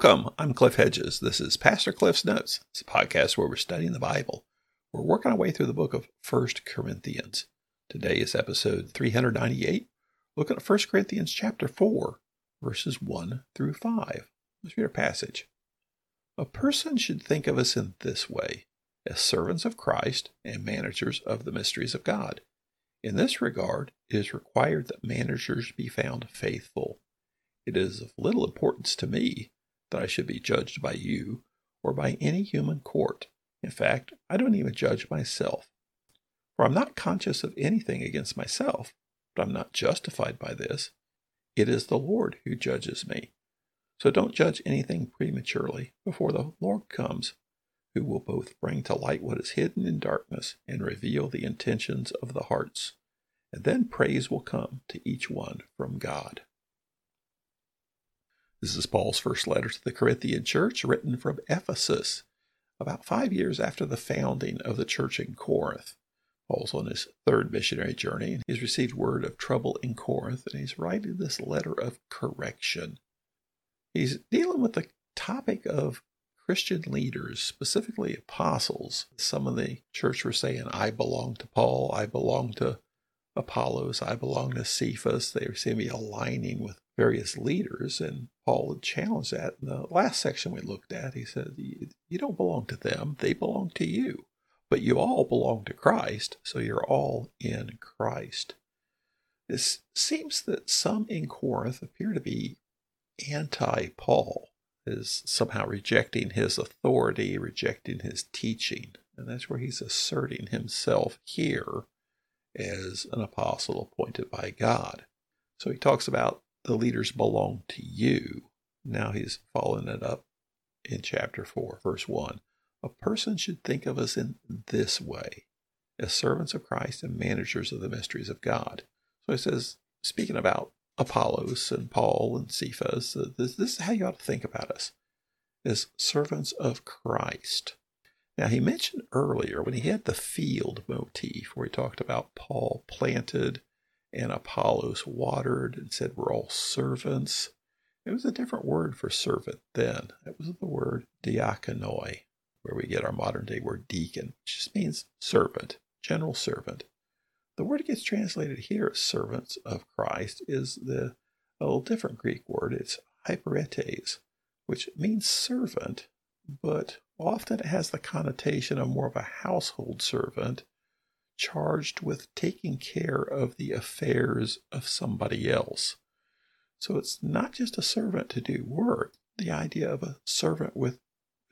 Welcome. I'm Cliff Hedges. This is Pastor Cliff's Notes. It's a podcast where we're studying the Bible. We're working our way through the book of First Corinthians. Today is episode 398, looking at 1 Corinthians chapter 4, verses 1 through 5. Let's read our passage. A person should think of us in this way as servants of Christ and managers of the mysteries of God. In this regard, it is required that managers be found faithful. It is of little importance to me that I should be judged by you or by any human court. In fact, I don't even judge myself. For I'm not conscious of anything against myself, but I'm not justified by this. It is the Lord who judges me. So don't judge anything prematurely before the Lord comes, who will both bring to light what is hidden in darkness and reveal the intentions of the hearts. And then praise will come to each one from God. This is Paul's first letter to the Corinthian church, written from Ephesus, about five years after the founding of the church in Corinth. Paul's on his third missionary journey, and he's received word of trouble in Corinth, and he's writing this letter of correction. He's dealing with the topic of Christian leaders, specifically apostles. Some of the church were saying, I belong to Paul, I belong to Apollos, I belong to Cephas. They seem to be aligning with various leaders, and Paul had challenged that. In the last section we looked at, he said, You don't belong to them, they belong to you. But you all belong to Christ, so you're all in Christ. It seems that some in Corinth appear to be anti Paul, is somehow rejecting his authority, rejecting his teaching. And that's where he's asserting himself here as an apostle appointed by God. So he talks about the leaders belong to you. Now he's following it up in chapter 4, verse 1. A person should think of us in this way as servants of Christ and managers of the mysteries of God. So he says, speaking about Apollos and Paul and Cephas, uh, this, this is how you ought to think about us as servants of Christ. Now, he mentioned earlier when he had the field motif, where he talked about Paul planted and Apollos watered and said we're all servants. It was a different word for servant then. It was the word diakonoi, where we get our modern day word deacon, which just means servant, general servant. The word that gets translated here as servants of Christ is the a little different Greek word. It's hyperetes, which means servant, but often it has the connotation of more of a household servant charged with taking care of the affairs of somebody else. So it's not just a servant to do work, the idea of a servant with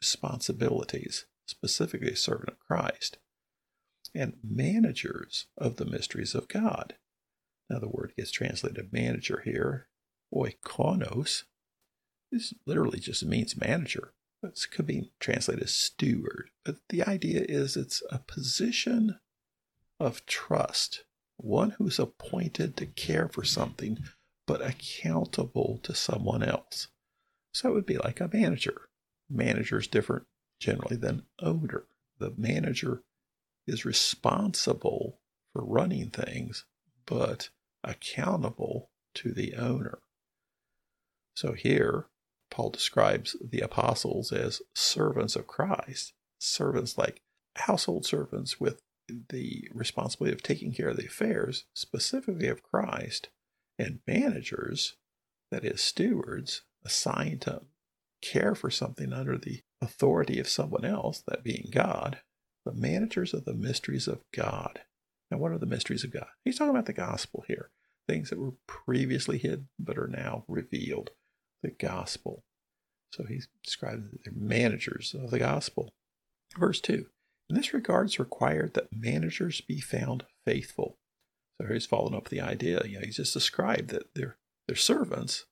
responsibilities, specifically a servant of Christ, and managers of the mysteries of God. Now, the word gets translated manager here, oikonos. This literally just means manager. This could be translated as steward, but the idea is it's a position of trust, one who's appointed to care for something but accountable to someone else. So it would be like a manager. Manager is different generally than owner. The manager is responsible for running things, but accountable to the owner. So here, Paul describes the apostles as servants of Christ, servants like household servants with the responsibility of taking care of the affairs, specifically of Christ, and managers, that is, stewards, assigned to care for something under the authority of someone else, that being God, the managers of the mysteries of God. Now, what are the mysteries of God? He's talking about the gospel here, things that were previously hidden but are now revealed. The gospel. So he's describing the managers of the gospel. Verse 2 in this regard, it's required that managers be found faithful. So he's following up the idea. You know, he's just described that they're they're servants,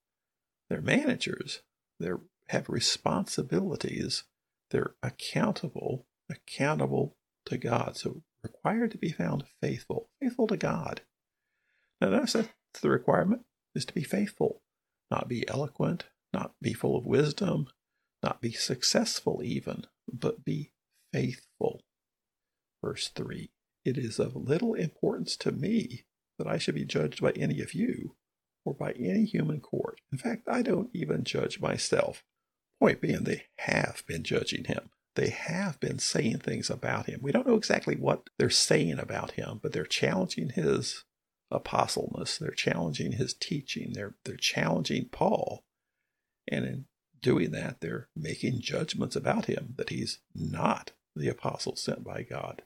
they're managers, they have responsibilities, they're accountable, accountable to God. So required to be found faithful, faithful to God. Now that's the requirement is to be faithful, not be eloquent, not be full of wisdom, not be successful even, but be faithful. Verse 3 It is of little importance to me that I should be judged by any of you or by any human court. In fact, I don't even judge myself. Point being, they have been judging him. They have been saying things about him. We don't know exactly what they're saying about him, but they're challenging his apostleness. They're challenging his teaching. They're, they're challenging Paul. And in doing that, they're making judgments about him that he's not the apostle sent by God,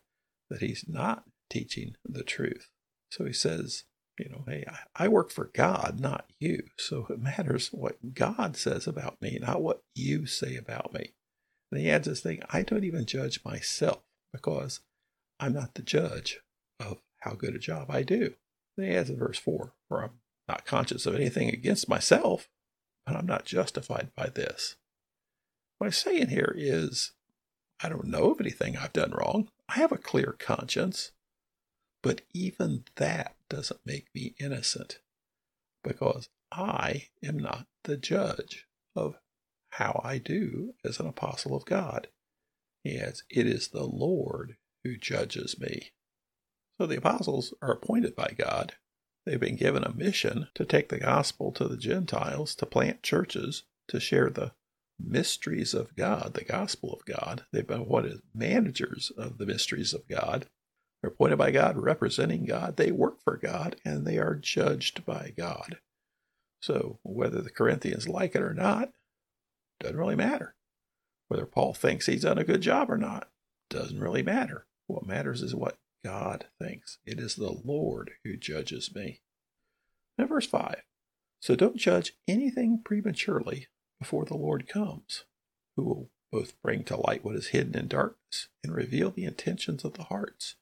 that he's not teaching the truth. So he says, you know, hey, I work for God, not you. So it matters what God says about me, not what you say about me. And he adds this thing I don't even judge myself because I'm not the judge of how good a job I do. And he adds in verse 4 where I'm not conscious of anything against myself, but I'm not justified by this. What I'm saying here is I don't know of anything I've done wrong. I have a clear conscience. But even that doesn't make me innocent because I am not the judge of how I do as an apostle of God. He adds, It is the Lord who judges me. So the apostles are appointed by God. They've been given a mission to take the gospel to the Gentiles, to plant churches, to share the mysteries of God, the gospel of God. They've been appointed managers of the mysteries of God. They're appointed by God, representing God. They work for God, and they are judged by God. So whether the Corinthians like it or not, doesn't really matter. Whether Paul thinks he's done a good job or not, doesn't really matter. What matters is what God thinks. It is the Lord who judges me. Now, verse 5 So don't judge anything prematurely before the Lord comes, who will both bring to light what is hidden in darkness and reveal the intentions of the hearts.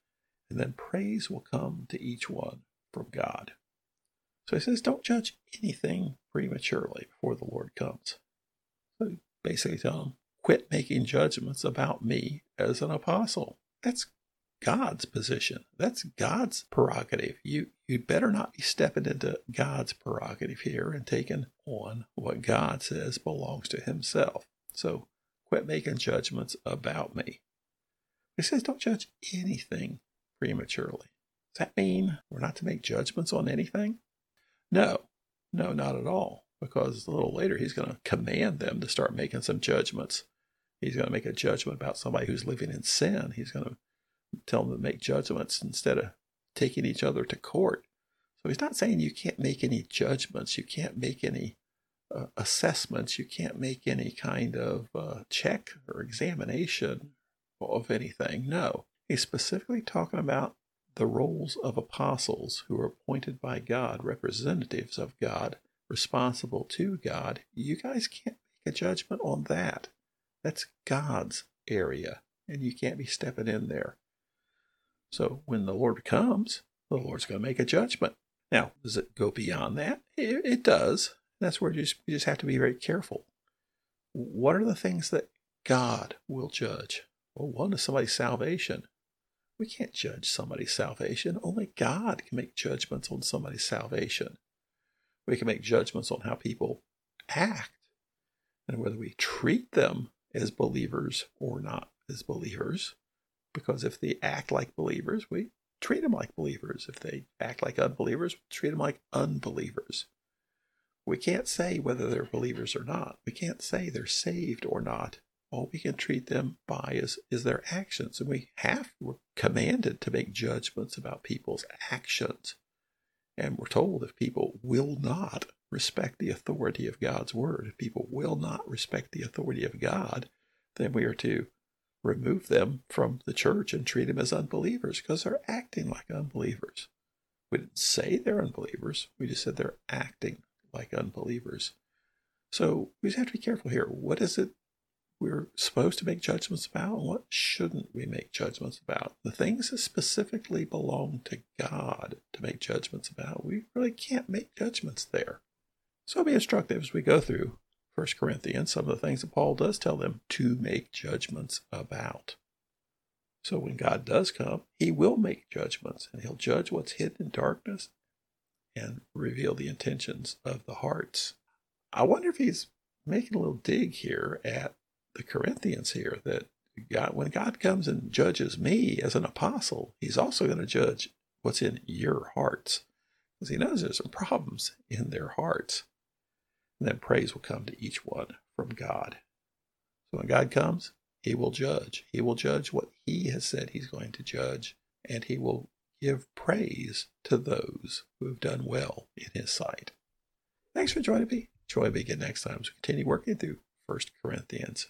And then praise will come to each one from God. So he says, don't judge anything prematurely before the Lord comes. So basically tell him, quit making judgments about me as an apostle. That's God's position. That's God's prerogative. You you better not be stepping into God's prerogative here and taking on what God says belongs to himself. So quit making judgments about me. He says don't judge anything prematurely. Does that mean we're not to make judgments on anything? No. No, not at all because a little later he's going to command them to start making some judgments. He's going to make a judgment about somebody who's living in sin. He's going to tell them to make judgments instead of taking each other to court. So he's not saying you can't make any judgments, you can't make any uh, assessments, you can't make any kind of uh, check or examination of anything. No, he's specifically talking about the roles of apostles who are appointed by God, representatives of God, responsible to God, you guys can't make a judgment on that. That's God's area, and you can't be stepping in there. So when the Lord comes, the Lord's going to make a judgment. Now, does it go beyond that? It, it does. That's where you just, you just have to be very careful. What are the things that God will judge? Well, one is somebody's salvation. We can't judge somebody's salvation. Only God can make judgments on somebody's salvation. We can make judgments on how people act and whether we treat them as believers or not as believers. Because if they act like believers, we treat them like believers. If they act like unbelievers, treat them like unbelievers. We can't say whether they're believers or not. We can't say they're saved or not. All we can treat them by is, is their actions. And we have, we're commanded to make judgments about people's actions. And we're told if people will not respect the authority of God's word, if people will not respect the authority of God, then we are to remove them from the church and treat them as unbelievers because they're acting like unbelievers. We didn't say they're unbelievers, we just said they're acting like unbelievers. So we just have to be careful here. What is it we're supposed to make judgments about and what shouldn't we make judgments about. The things that specifically belong to God to make judgments about, we really can't make judgments there. So be instructive as we go through 1 Corinthians, some of the things that Paul does tell them to make judgments about. So when God does come, he will make judgments and he'll judge what's hidden in darkness and reveal the intentions of the hearts. I wonder if he's making a little dig here at the Corinthians here that God, when God comes and judges me as an apostle, he's also going to judge what's in your hearts because he knows there's some problems in their hearts. And then praise will come to each one from God. So when God comes, he will judge. He will judge what he has said he's going to judge, and he will give praise to those who have done well in his sight. Thanks for joining me. Join me again next time as we continue working through 1 Corinthians.